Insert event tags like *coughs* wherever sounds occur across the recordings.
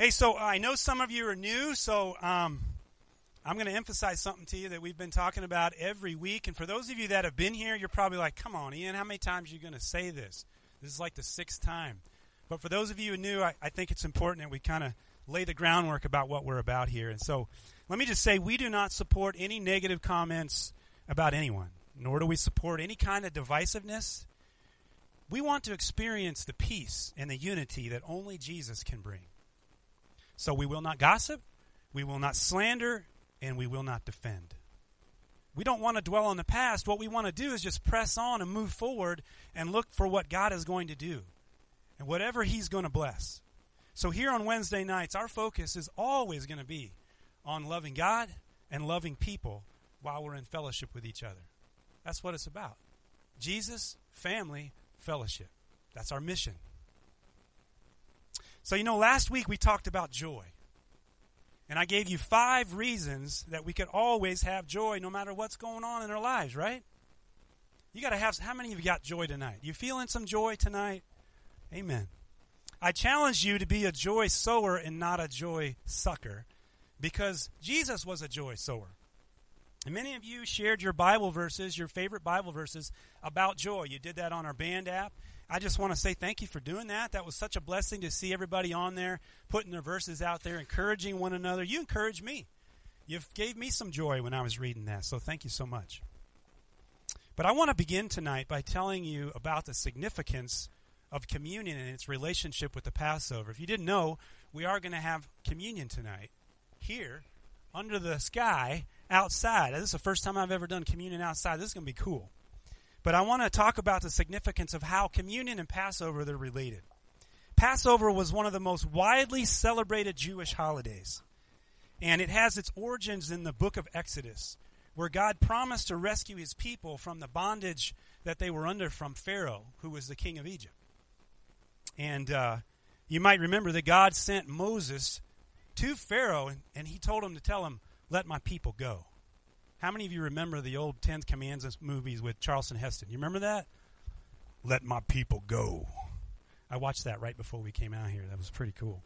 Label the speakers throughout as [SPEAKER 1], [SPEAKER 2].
[SPEAKER 1] Hey, so I know some of you are new, so um, I'm going to emphasize something to you that we've been talking about every week. And for those of you that have been here, you're probably like, come on, Ian, how many times are you going to say this? This is like the sixth time. But for those of you who are new, I, I think it's important that we kind of lay the groundwork about what we're about here. And so let me just say we do not support any negative comments about anyone, nor do we support any kind of divisiveness. We want to experience the peace and the unity that only Jesus can bring. So we will not gossip, we will not slander, and we will not defend. We don't want to dwell on the past. What we want to do is just press on and move forward and look for what God is going to do and whatever He's going to bless. So, here on Wednesday nights, our focus is always going to be on loving God and loving people while we're in fellowship with each other. That's what it's about. Jesus, family, fellowship. That's our mission. So, you know, last week we talked about joy. And I gave you five reasons that we could always have joy no matter what's going on in our lives, right? You got to have, how many of you got joy tonight? You feeling some joy tonight? Amen. I challenge you to be a joy sower and not a joy sucker because Jesus was a joy sower. And many of you shared your Bible verses, your favorite Bible verses about joy. You did that on our band app. I just want to say thank you for doing that. That was such a blessing to see everybody on there putting their verses out there, encouraging one another. You encouraged me. You gave me some joy when I was reading that. So thank you so much. But I want to begin tonight by telling you about the significance of communion and its relationship with the Passover. If you didn't know, we are going to have communion tonight here under the sky outside. This is the first time I've ever done communion outside. This is going to be cool. But I want to talk about the significance of how communion and Passover they're related. Passover was one of the most widely celebrated Jewish holidays. And it has its origins in the book of Exodus, where God promised to rescue his people from the bondage that they were under from Pharaoh, who was the king of Egypt. And uh, you might remember that God sent Moses to Pharaoh, and, and he told him to tell him, Let my people go. How many of you remember the old Ten Commandments movies with Charlton Heston? You remember that? Let my people go. I watched that right before we came out here. That was pretty cool.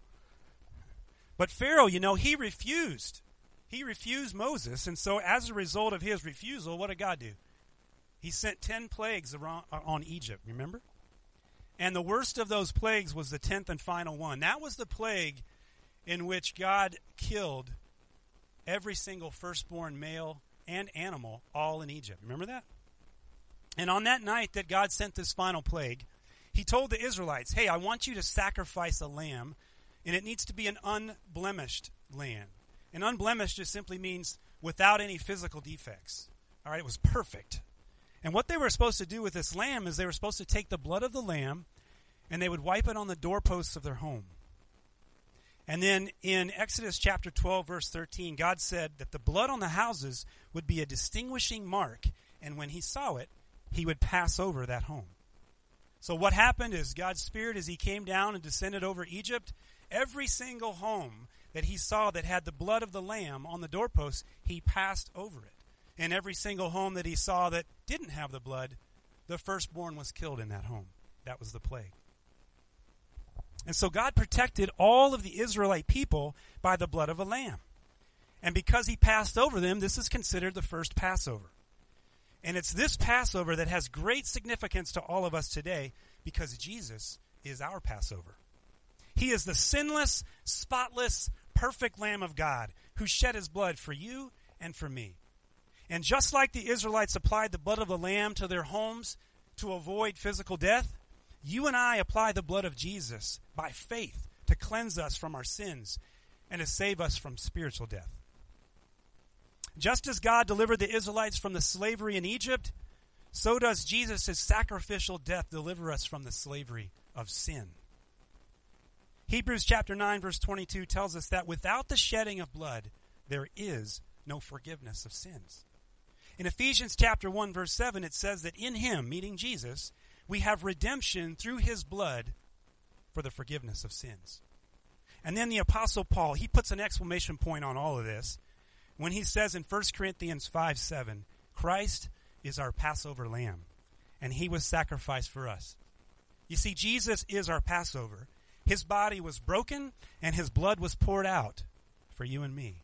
[SPEAKER 1] But Pharaoh, you know, he refused. He refused Moses, and so as a result of his refusal, what did God do? He sent ten plagues around, uh, on Egypt, remember? And the worst of those plagues was the tenth and final one. That was the plague in which God killed every single firstborn male and animal all in Egypt. Remember that? And on that night that God sent this final plague, he told the Israelites, Hey, I want you to sacrifice a lamb, and it needs to be an unblemished lamb. And unblemished just simply means without any physical defects. All right, it was perfect. And what they were supposed to do with this lamb is they were supposed to take the blood of the lamb and they would wipe it on the doorposts of their home. And then in Exodus chapter 12, verse 13, God said that the blood on the houses would be a distinguishing mark, and when he saw it, he would pass over that home. So, what happened is God's Spirit, as he came down and descended over Egypt, every single home that he saw that had the blood of the lamb on the doorpost, he passed over it. And every single home that he saw that didn't have the blood, the firstborn was killed in that home. That was the plague. And so God protected all of the Israelite people by the blood of a lamb. And because he passed over them, this is considered the first Passover. And it's this Passover that has great significance to all of us today because Jesus is our Passover. He is the sinless, spotless, perfect Lamb of God who shed his blood for you and for me. And just like the Israelites applied the blood of the Lamb to their homes to avoid physical death, you and I apply the blood of Jesus by faith to cleanse us from our sins and to save us from spiritual death. Just as God delivered the Israelites from the slavery in Egypt, so does Jesus' sacrificial death deliver us from the slavery of sin. Hebrews chapter 9 verse 22 tells us that without the shedding of blood there is no forgiveness of sins. In Ephesians chapter 1 verse 7 it says that in him, meaning Jesus, we have redemption through his blood for the forgiveness of sins. And then the Apostle Paul, he puts an exclamation point on all of this when he says in 1 Corinthians 5 7, Christ is our Passover lamb, and he was sacrificed for us. You see, Jesus is our Passover, His body was broken and his blood was poured out for you and me.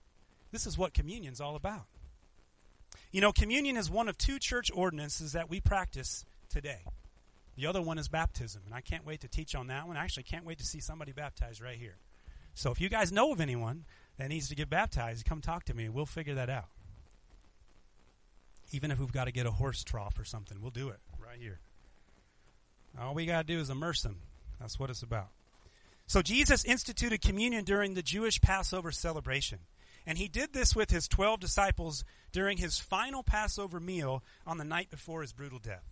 [SPEAKER 1] This is what communion's all about. You know, communion is one of two church ordinances that we practice today. The other one is baptism, and I can't wait to teach on that one. I actually can't wait to see somebody baptized right here. So if you guys know of anyone that needs to get baptized, come talk to me. We'll figure that out. Even if we've got to get a horse trough or something, we'll do it right here. All we got to do is immerse them. That's what it's about. So Jesus instituted communion during the Jewish Passover celebration. And he did this with his 12 disciples during his final Passover meal on the night before his brutal death.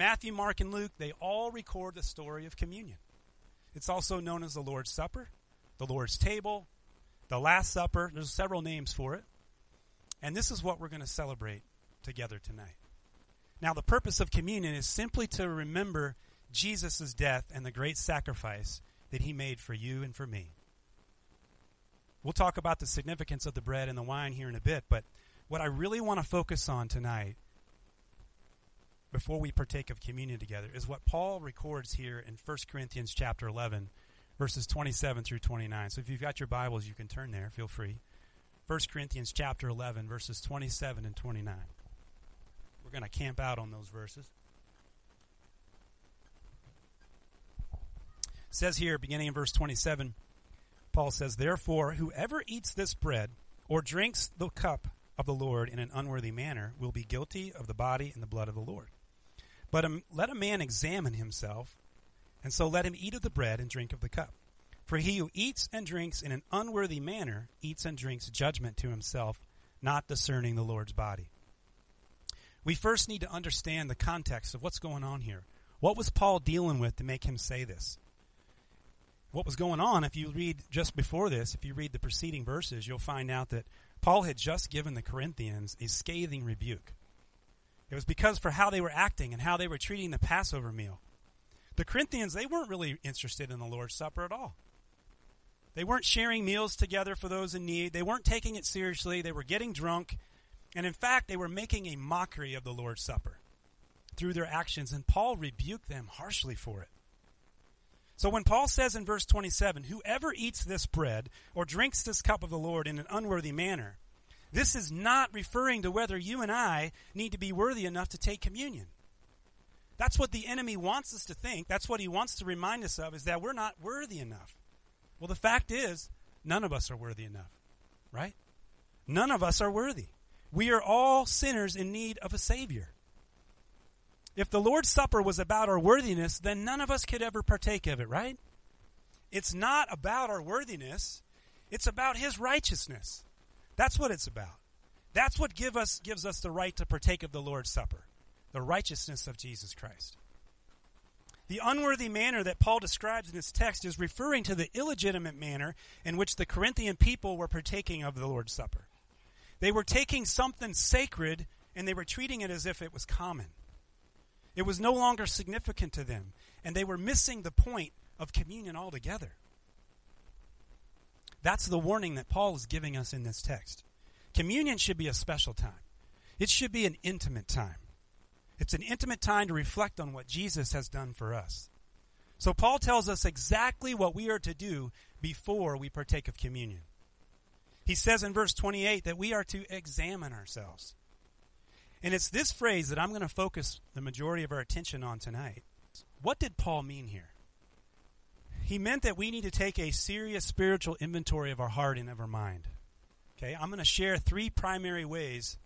[SPEAKER 1] Matthew, Mark, and Luke, they all record the story of communion. It's also known as the Lord's Supper, the Lord's Table, the Last Supper. There's several names for it. And this is what we're going to celebrate together tonight. Now, the purpose of communion is simply to remember Jesus' death and the great sacrifice that he made for you and for me. We'll talk about the significance of the bread and the wine here in a bit, but what I really want to focus on tonight before we partake of communion together is what Paul records here in 1 Corinthians chapter 11 verses 27 through 29. So if you've got your Bibles, you can turn there, feel free. 1 Corinthians chapter 11 verses 27 and 29. We're going to camp out on those verses. It says here beginning in verse 27 Paul says, Therefore, whoever eats this bread or drinks the cup of the Lord in an unworthy manner will be guilty of the body and the blood of the Lord. But um, let a man examine himself, and so let him eat of the bread and drink of the cup. For he who eats and drinks in an unworthy manner eats and drinks judgment to himself, not discerning the Lord's body. We first need to understand the context of what's going on here. What was Paul dealing with to make him say this? what was going on, if you read just before this, if you read the preceding verses, you'll find out that Paul had just given the Corinthians a scathing rebuke. It was because for how they were acting and how they were treating the Passover meal. The Corinthians, they weren't really interested in the Lord's Supper at all. They weren't sharing meals together for those in need. They weren't taking it seriously. They were getting drunk. And in fact, they were making a mockery of the Lord's Supper through their actions. And Paul rebuked them harshly for it. So when Paul says in verse 27, whoever eats this bread or drinks this cup of the Lord in an unworthy manner, this is not referring to whether you and I need to be worthy enough to take communion. That's what the enemy wants us to think. That's what he wants to remind us of is that we're not worthy enough. Well, the fact is, none of us are worthy enough, right? None of us are worthy. We are all sinners in need of a Savior. If the Lord's Supper was about our worthiness, then none of us could ever partake of it, right? It's not about our worthiness, it's about His righteousness. That's what it's about. That's what give us, gives us the right to partake of the Lord's Supper the righteousness of Jesus Christ. The unworthy manner that Paul describes in this text is referring to the illegitimate manner in which the Corinthian people were partaking of the Lord's Supper. They were taking something sacred and they were treating it as if it was common. It was no longer significant to them, and they were missing the point of communion altogether. That's the warning that Paul is giving us in this text. Communion should be a special time, it should be an intimate time. It's an intimate time to reflect on what Jesus has done for us. So, Paul tells us exactly what we are to do before we partake of communion. He says in verse 28 that we are to examine ourselves. And it's this phrase that I'm going to focus the majority of our attention on tonight. What did Paul mean here? He meant that we need to take a serious spiritual inventory of our heart and of our mind. Okay, I'm going to share three primary ways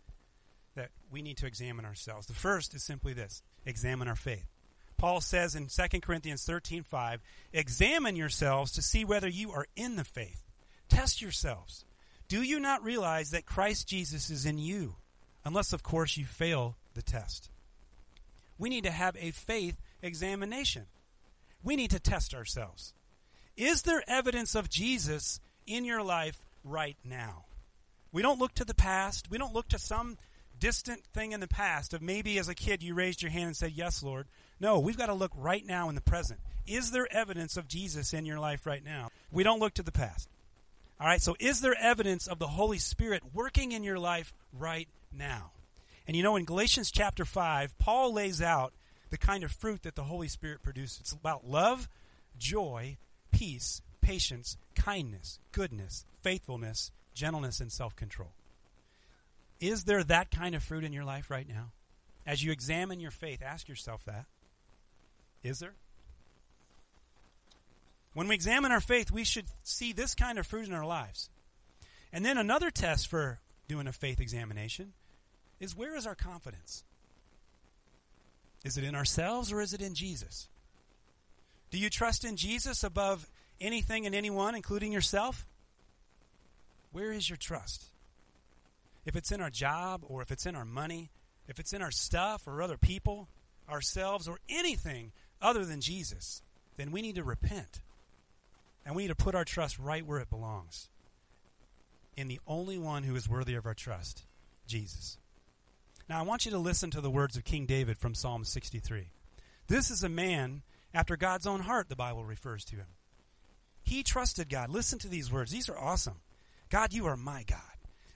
[SPEAKER 1] that we need to examine ourselves. The first is simply this examine our faith. Paul says in 2 Corinthians 13:5, "Examine yourselves to see whether you are in the faith. Test yourselves. Do you not realize that Christ Jesus is in you?" unless, of course, you fail the test. We need to have a faith examination. We need to test ourselves. Is there evidence of Jesus in your life right now? We don't look to the past. We don't look to some distant thing in the past of maybe as a kid you raised your hand and said, Yes, Lord. No, we've got to look right now in the present. Is there evidence of Jesus in your life right now? We don't look to the past. All right, so is there evidence of the Holy Spirit working in your life right now. And you know, in Galatians chapter 5, Paul lays out the kind of fruit that the Holy Spirit produces. It's about love, joy, peace, patience, kindness, goodness, faithfulness, gentleness, and self control. Is there that kind of fruit in your life right now? As you examine your faith, ask yourself that. Is there? When we examine our faith, we should see this kind of fruit in our lives. And then another test for doing a faith examination is where is our confidence? Is it in ourselves or is it in Jesus? Do you trust in Jesus above anything and anyone, including yourself? Where is your trust? If it's in our job or if it's in our money, if it's in our stuff or other people, ourselves, or anything other than Jesus, then we need to repent. And we need to put our trust right where it belongs in the only one who is worthy of our trust, Jesus. Now, I want you to listen to the words of King David from Psalm 63. This is a man after God's own heart, the Bible refers to him. He trusted God. Listen to these words. These are awesome. God, you are my God.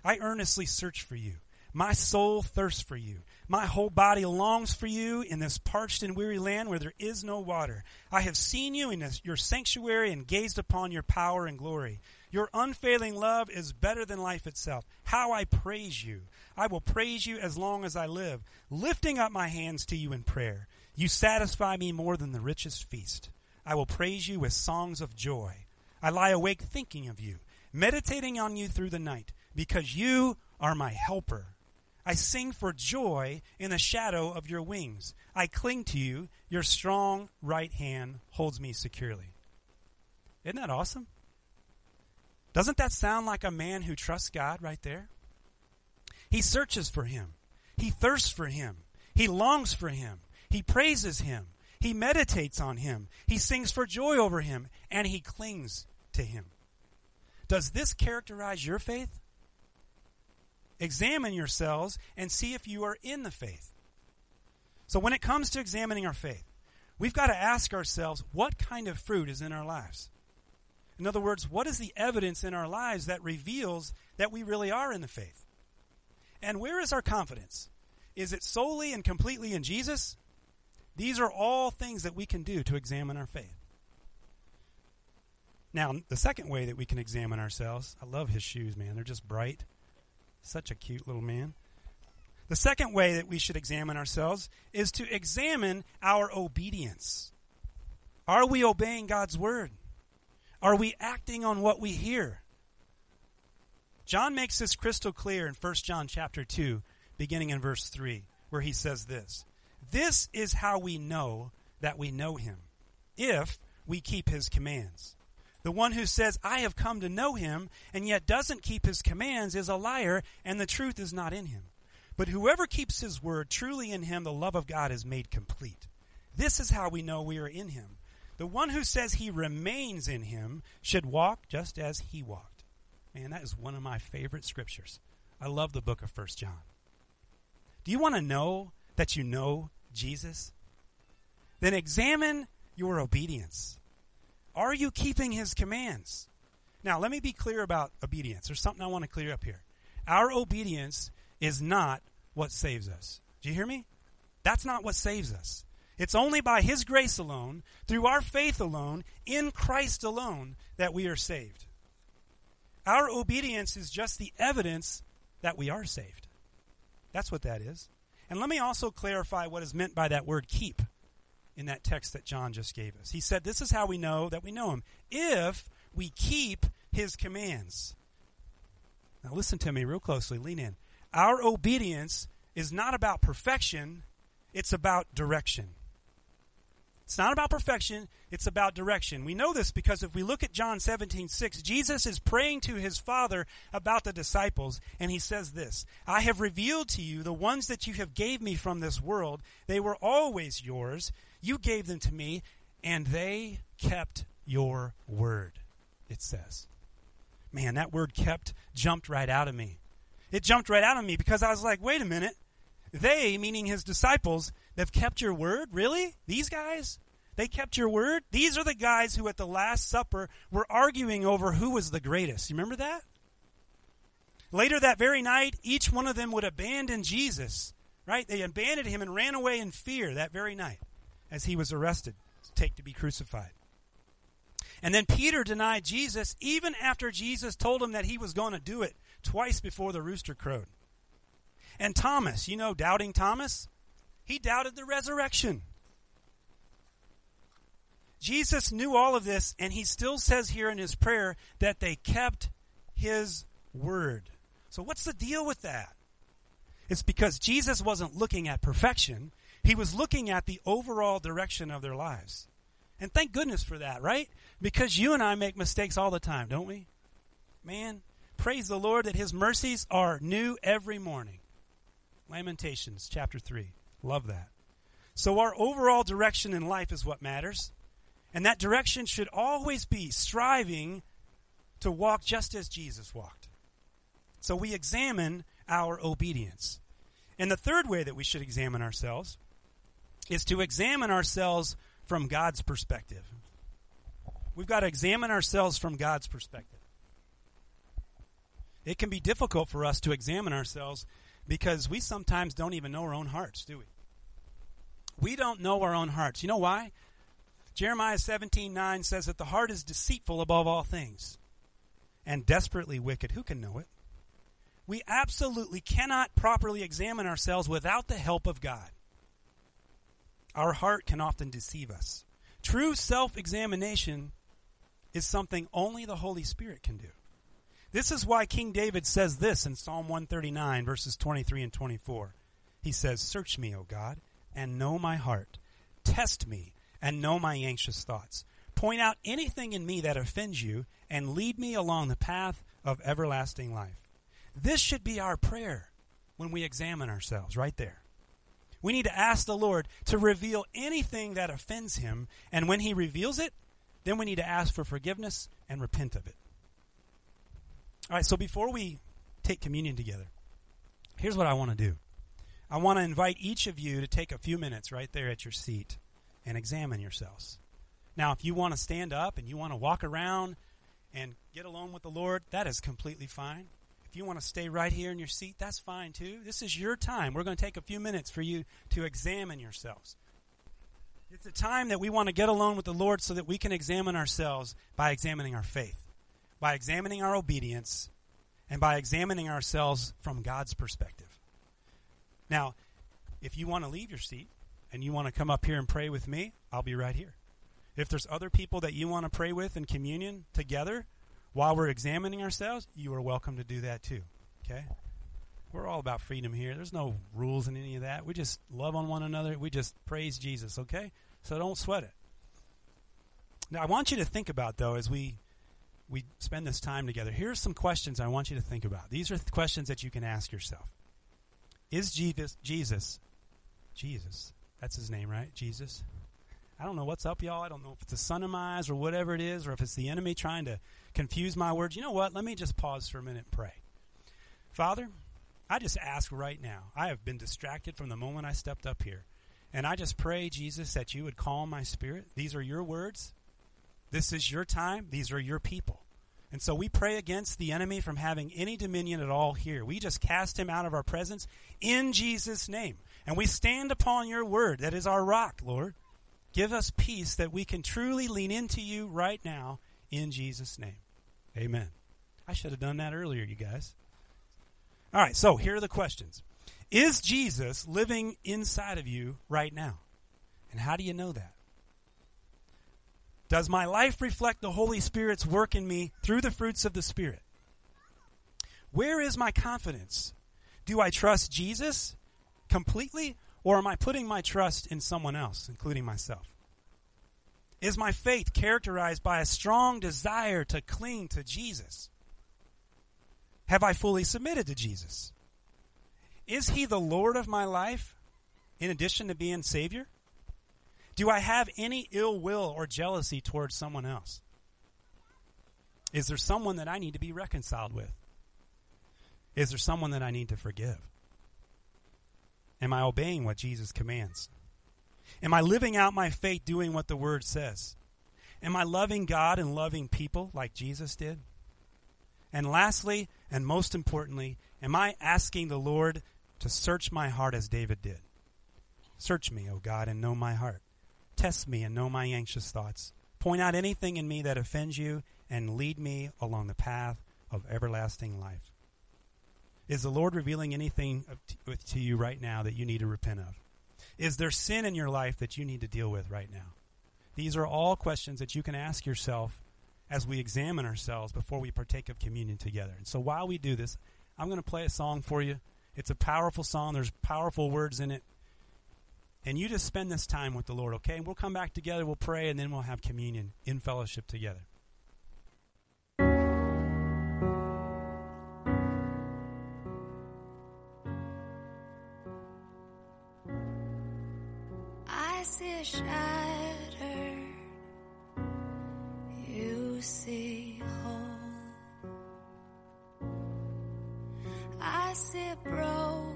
[SPEAKER 1] I earnestly search for you. My soul thirsts for you. My whole body longs for you in this parched and weary land where there is no water. I have seen you in your sanctuary and gazed upon your power and glory. Your unfailing love is better than life itself. How I praise you. I will praise you as long as I live, lifting up my hands to you in prayer. You satisfy me more than the richest feast. I will praise you with songs of joy. I lie awake thinking of you, meditating on you through the night, because you are my helper. I sing for joy in the shadow of your wings. I cling to you. Your strong right hand holds me securely. Isn't that awesome? Doesn't that sound like a man who trusts God right there? He searches for him. He thirsts for him. He longs for him. He praises him. He meditates on him. He sings for joy over him. And he clings to him. Does this characterize your faith? Examine yourselves and see if you are in the faith. So, when it comes to examining our faith, we've got to ask ourselves what kind of fruit is in our lives? In other words, what is the evidence in our lives that reveals that we really are in the faith? And where is our confidence? Is it solely and completely in Jesus? These are all things that we can do to examine our faith. Now, the second way that we can examine ourselves, I love his shoes, man. They're just bright. Such a cute little man. The second way that we should examine ourselves is to examine our obedience. Are we obeying God's word? Are we acting on what we hear? John makes this crystal clear in 1 John chapter 2, beginning in verse 3, where he says this This is how we know that we know him, if we keep his commands. The one who says, I have come to know him, and yet doesn't keep his commands is a liar, and the truth is not in him. But whoever keeps his word, truly in him the love of God is made complete. This is how we know we are in him. The one who says he remains in him should walk just as he walked. Man, that is one of my favorite scriptures. I love the book of First John. Do you want to know that you know Jesus? Then examine your obedience. Are you keeping his commands? Now, let me be clear about obedience. There's something I want to clear up here. Our obedience is not what saves us. Do you hear me? That's not what saves us. It's only by His grace alone, through our faith alone, in Christ alone, that we are saved. Our obedience is just the evidence that we are saved. That's what that is. And let me also clarify what is meant by that word keep in that text that John just gave us. He said, This is how we know that we know Him, if we keep His commands. Now, listen to me real closely. Lean in. Our obedience is not about perfection, it's about direction. It's not about perfection, it's about direction. We know this because if we look at John 17, 6, Jesus is praying to his Father about the disciples, and he says this I have revealed to you the ones that you have gave me from this world. They were always yours. You gave them to me, and they kept your word, it says. Man, that word kept jumped right out of me. It jumped right out of me because I was like, wait a minute. They, meaning his disciples, They've kept your word? Really? These guys? They kept your word? These are the guys who at the Last Supper were arguing over who was the greatest. You remember that? Later that very night, each one of them would abandon Jesus, right? They abandoned him and ran away in fear that very night as he was arrested, take to be crucified. And then Peter denied Jesus even after Jesus told him that he was going to do it twice before the rooster crowed. And Thomas, you know, doubting Thomas, he doubted the resurrection. Jesus knew all of this, and he still says here in his prayer that they kept his word. So, what's the deal with that? It's because Jesus wasn't looking at perfection, he was looking at the overall direction of their lives. And thank goodness for that, right? Because you and I make mistakes all the time, don't we? Man, praise the Lord that his mercies are new every morning. Lamentations chapter 3. Love that. So, our overall direction in life is what matters. And that direction should always be striving to walk just as Jesus walked. So, we examine our obedience. And the third way that we should examine ourselves is to examine ourselves from God's perspective. We've got to examine ourselves from God's perspective. It can be difficult for us to examine ourselves because we sometimes don't even know our own hearts, do we? We don't know our own hearts. You know why? Jeremiah 17 9 says that the heart is deceitful above all things and desperately wicked. Who can know it? We absolutely cannot properly examine ourselves without the help of God. Our heart can often deceive us. True self examination is something only the Holy Spirit can do. This is why King David says this in Psalm 139, verses 23 and 24. He says, Search me, O God, and know my heart. Test me and know my anxious thoughts. Point out anything in me that offends you, and lead me along the path of everlasting life. This should be our prayer when we examine ourselves, right there. We need to ask the Lord to reveal anything that offends him, and when he reveals it, then we need to ask for forgiveness and repent of it. All right, so before we take communion together, here's what I want to do. I want to invite each of you to take a few minutes right there at your seat and examine yourselves. Now, if you want to stand up and you want to walk around and get alone with the Lord, that is completely fine. If you want to stay right here in your seat, that's fine too. This is your time. We're going to take a few minutes for you to examine yourselves. It's a time that we want to get alone with the Lord so that we can examine ourselves by examining our faith, by examining our obedience, and by examining ourselves from God's perspective. Now, if you want to leave your seat and you want to come up here and pray with me, I'll be right here. If there's other people that you want to pray with in communion together, while we're examining ourselves, you are welcome to do that too. Okay? We're all about freedom here. There's no rules in any of that. We just love on one another. We just praise Jesus, okay? So don't sweat it. Now, I want you to think about, though, as we we spend this time together. Here's some questions I want you to think about. These are th- questions that you can ask yourself. Is Jesus, Jesus, Jesus, that's his name, right? Jesus. I don't know what's up, y'all. I don't know if it's the sun in my eyes or whatever it is, or if it's the enemy trying to confuse my words. You know what? Let me just pause for a minute and pray. Father, I just ask right now. I have been distracted from the moment I stepped up here. And I just pray, Jesus, that you would calm my spirit. These are your words. This is your time. These are your people. And so we pray against the enemy from having any dominion at all here. We just cast him out of our presence in Jesus' name. And we stand upon your word that is our rock, Lord. Give us peace that we can truly lean into you right now in Jesus' name. Amen. I should have done that earlier, you guys. All right, so here are the questions Is Jesus living inside of you right now? And how do you know that? Does my life reflect the Holy Spirit's work in me through the fruits of the Spirit? Where is my confidence? Do I trust Jesus completely, or am I putting my trust in someone else, including myself? Is my faith characterized by a strong desire to cling to Jesus? Have I fully submitted to Jesus? Is he the Lord of my life in addition to being Savior? Do I have any ill will or jealousy towards someone else? Is there someone that I need to be reconciled with? Is there someone that I need to forgive? Am I obeying what Jesus commands? Am I living out my faith doing what the Word says? Am I loving God and loving people like Jesus did? And lastly, and most importantly, am I asking the Lord to search my heart as David did? Search me, O God, and know my heart. Test me and know my anxious thoughts. Point out anything in me that offends you and lead me along the path of everlasting life. Is the Lord revealing anything to you right now that you need to repent of? Is there sin in your life that you need to deal with right now? These are all questions that you can ask yourself as we examine ourselves before we partake of communion together. And so while we do this, I'm going to play a song for you. It's a powerful song, there's powerful words in it. And you just spend this time with the Lord, okay? And we'll come back together, we'll pray, and then we'll have communion in fellowship together.
[SPEAKER 2] I see a shattered, you see whole. I see broken, but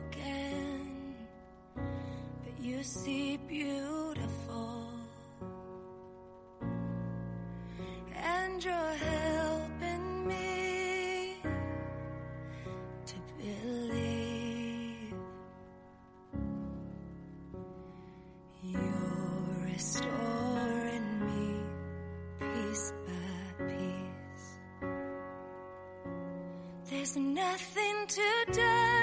[SPEAKER 2] you see beautiful. And you're helping me to believe you're restoring me piece by piece. There's nothing to dirty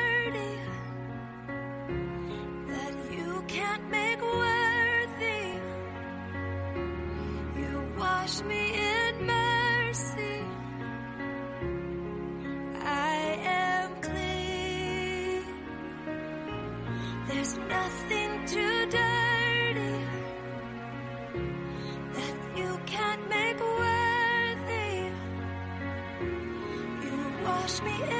[SPEAKER 2] me in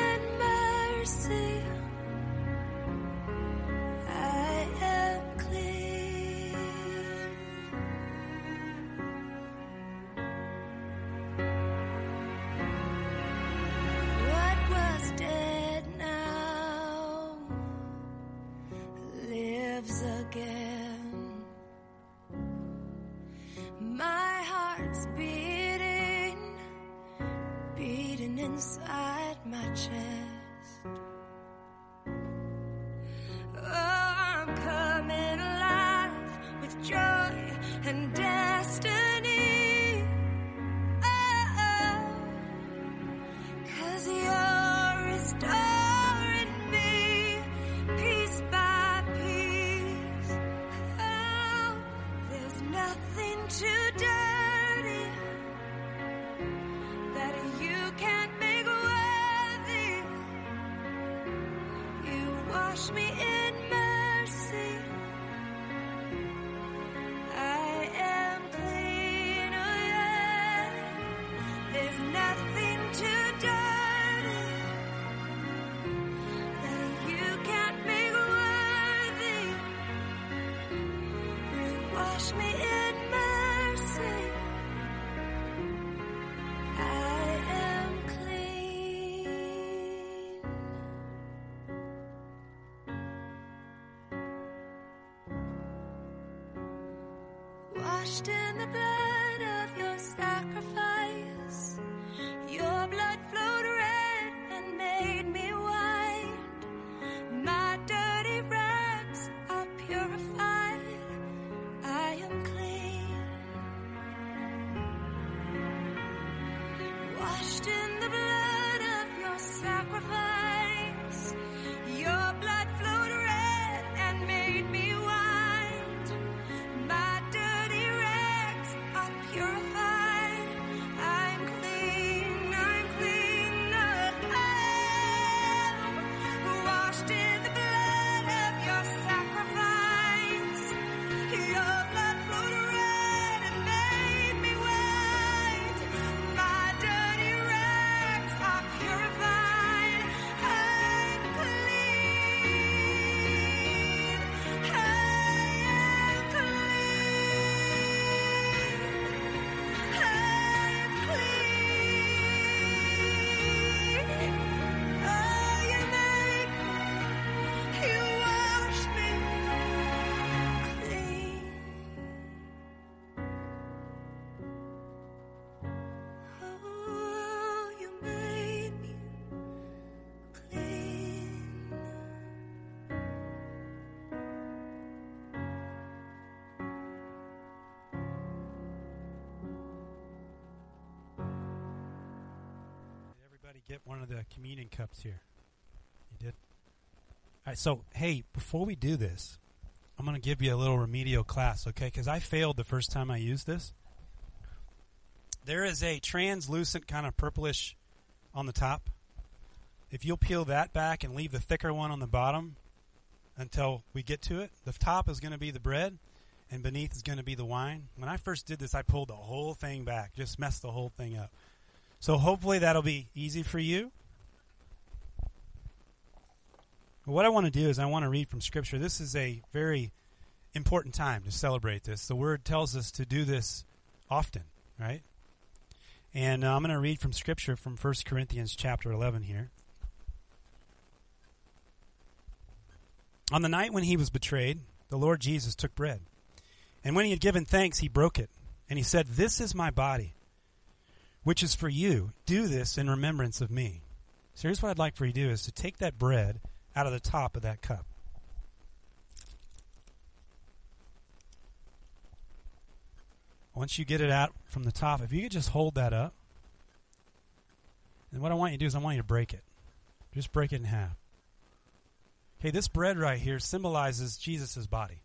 [SPEAKER 2] Washed
[SPEAKER 1] get one of the communion cups here? You did? All right, so, hey, before we do this, I'm going to give you a little remedial class, okay? Because I failed the first time I used this. There is a translucent kind of purplish on the top. If you'll peel that back and leave the thicker one on the bottom until we get to it, the top is going to be the bread and beneath is going to be the wine. When I first did this, I pulled the whole thing back, just messed the whole thing up. So hopefully that'll be easy for you. What I want to do is I want to read from Scripture. This is a very important time to celebrate this. The Word tells us to do this often, right? And uh, I'm going to read from Scripture from 1 Corinthians chapter 11 here. On the night when he was betrayed, the Lord Jesus took bread. And when he had given thanks, he broke it. And he said, This is my body, which is for you. Do this in remembrance of me. So here's what I'd like for you to do is to take that bread out of the top of that cup. Once you get it out from the top, if you could just hold that up. And what I want you to do is I want you to break it. Just break it in half. Okay, this bread right here symbolizes Jesus' body.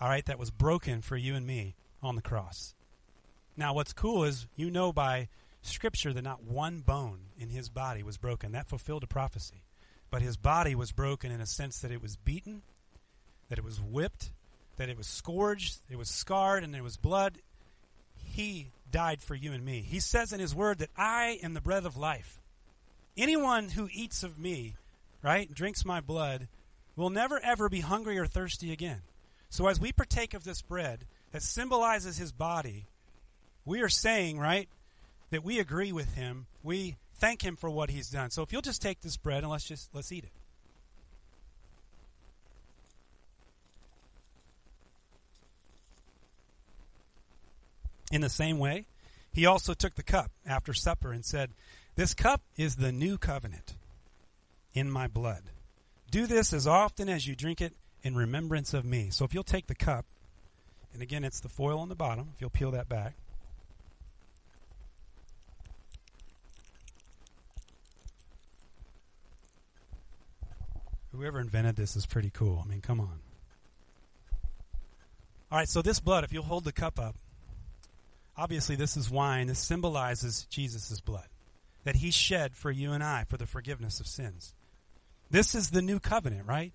[SPEAKER 1] All right, that was broken for you and me on the cross. Now, what's cool is you know by Scripture that not one bone in his body was broken. That fulfilled a prophecy. But his body was broken in a sense that it was beaten, that it was whipped, that it was scourged, it was scarred, and there was blood. He died for you and me. He says in his word that I am the bread of life. Anyone who eats of me, right, drinks my blood, will never ever be hungry or thirsty again. So as we partake of this bread that symbolizes his body, we are saying, right, that we agree with him. We thank him for what he's done. So if you'll just take this bread and let's just let's eat it. In the same way, he also took the cup after supper and said, This cup is the new covenant in my blood. Do this as often as you drink it in remembrance of me. So if you'll take the cup, and again, it's the foil on the bottom, if you'll peel that back. Whoever invented this is pretty cool. I mean, come on. All right, so this blood, if you'll hold the cup up, obviously this is wine. This symbolizes Jesus' blood that he shed for you and I for the forgiveness of sins. This is the new covenant, right?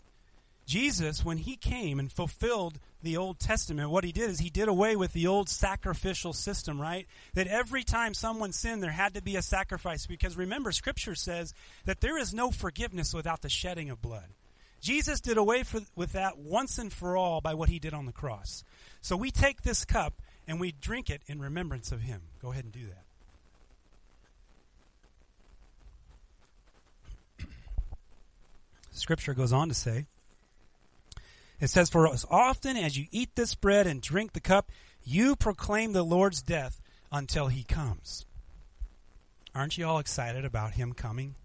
[SPEAKER 1] Jesus, when he came and fulfilled the Old Testament, what he did is he did away with the old sacrificial system, right? That every time someone sinned, there had to be a sacrifice. Because remember, Scripture says that there is no forgiveness without the shedding of blood. Jesus did away for, with that once and for all by what he did on the cross. So we take this cup and we drink it in remembrance of him. Go ahead and do that. *coughs* Scripture goes on to say, it says, For as often as you eat this bread and drink the cup, you proclaim the Lord's death until he comes. Aren't you all excited about him coming?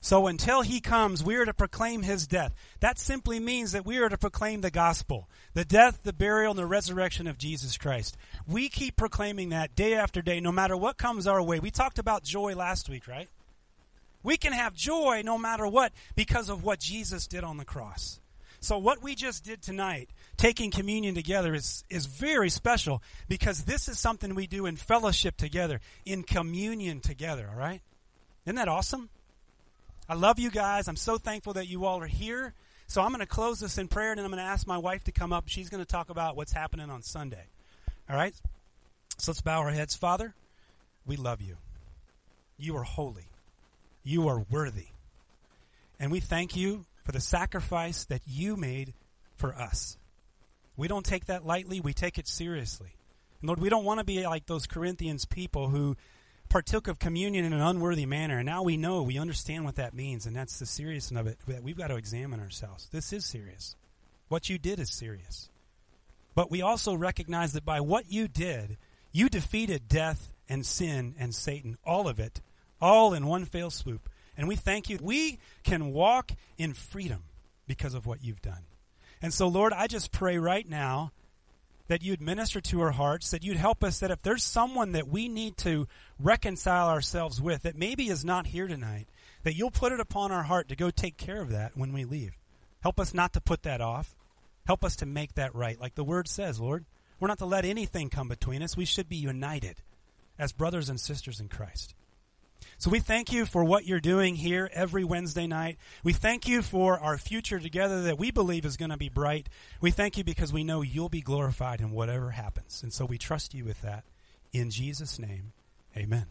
[SPEAKER 1] So until he comes, we are to proclaim his death. That simply means that we are to proclaim the gospel, the death, the burial, and the resurrection of Jesus Christ. We keep proclaiming that day after day, no matter what comes our way. We talked about joy last week, right? We can have joy no matter what because of what Jesus did on the cross. So what we just did tonight, taking communion together, is, is very special because this is something we do in fellowship together, in communion together, all right? Isn't that awesome? I love you guys. I'm so thankful that you all are here. So I'm going to close this in prayer, and then I'm going to ask my wife to come up. She's going to talk about what's happening on Sunday. All right? So let's bow our heads. Father, we love you. You are holy. You are worthy. And we thank you for the sacrifice that you made for us. We don't take that lightly, we take it seriously. And Lord, we don't want to be like those Corinthians people who partook of communion in an unworthy manner. And now we know, we understand what that means, and that's the seriousness of it. That we've got to examine ourselves. This is serious. What you did is serious. But we also recognize that by what you did, you defeated death and sin and Satan, all of it, all in one fell swoop. And we thank you. We can walk in freedom because of what you've done. And so, Lord, I just pray right now that you'd minister to our hearts, that you'd help us that if there's someone that we need to reconcile ourselves with that maybe is not here tonight, that you'll put it upon our heart to go take care of that when we leave. Help us not to put that off. Help us to make that right. Like the word says, Lord, we're not to let anything come between us. We should be united as brothers and sisters in Christ. So we thank you for what you're doing here every Wednesday night. We thank you for our future together that we believe is going to be bright. We thank you because we know you'll be glorified in whatever happens. And so we trust you with that. In Jesus' name, amen.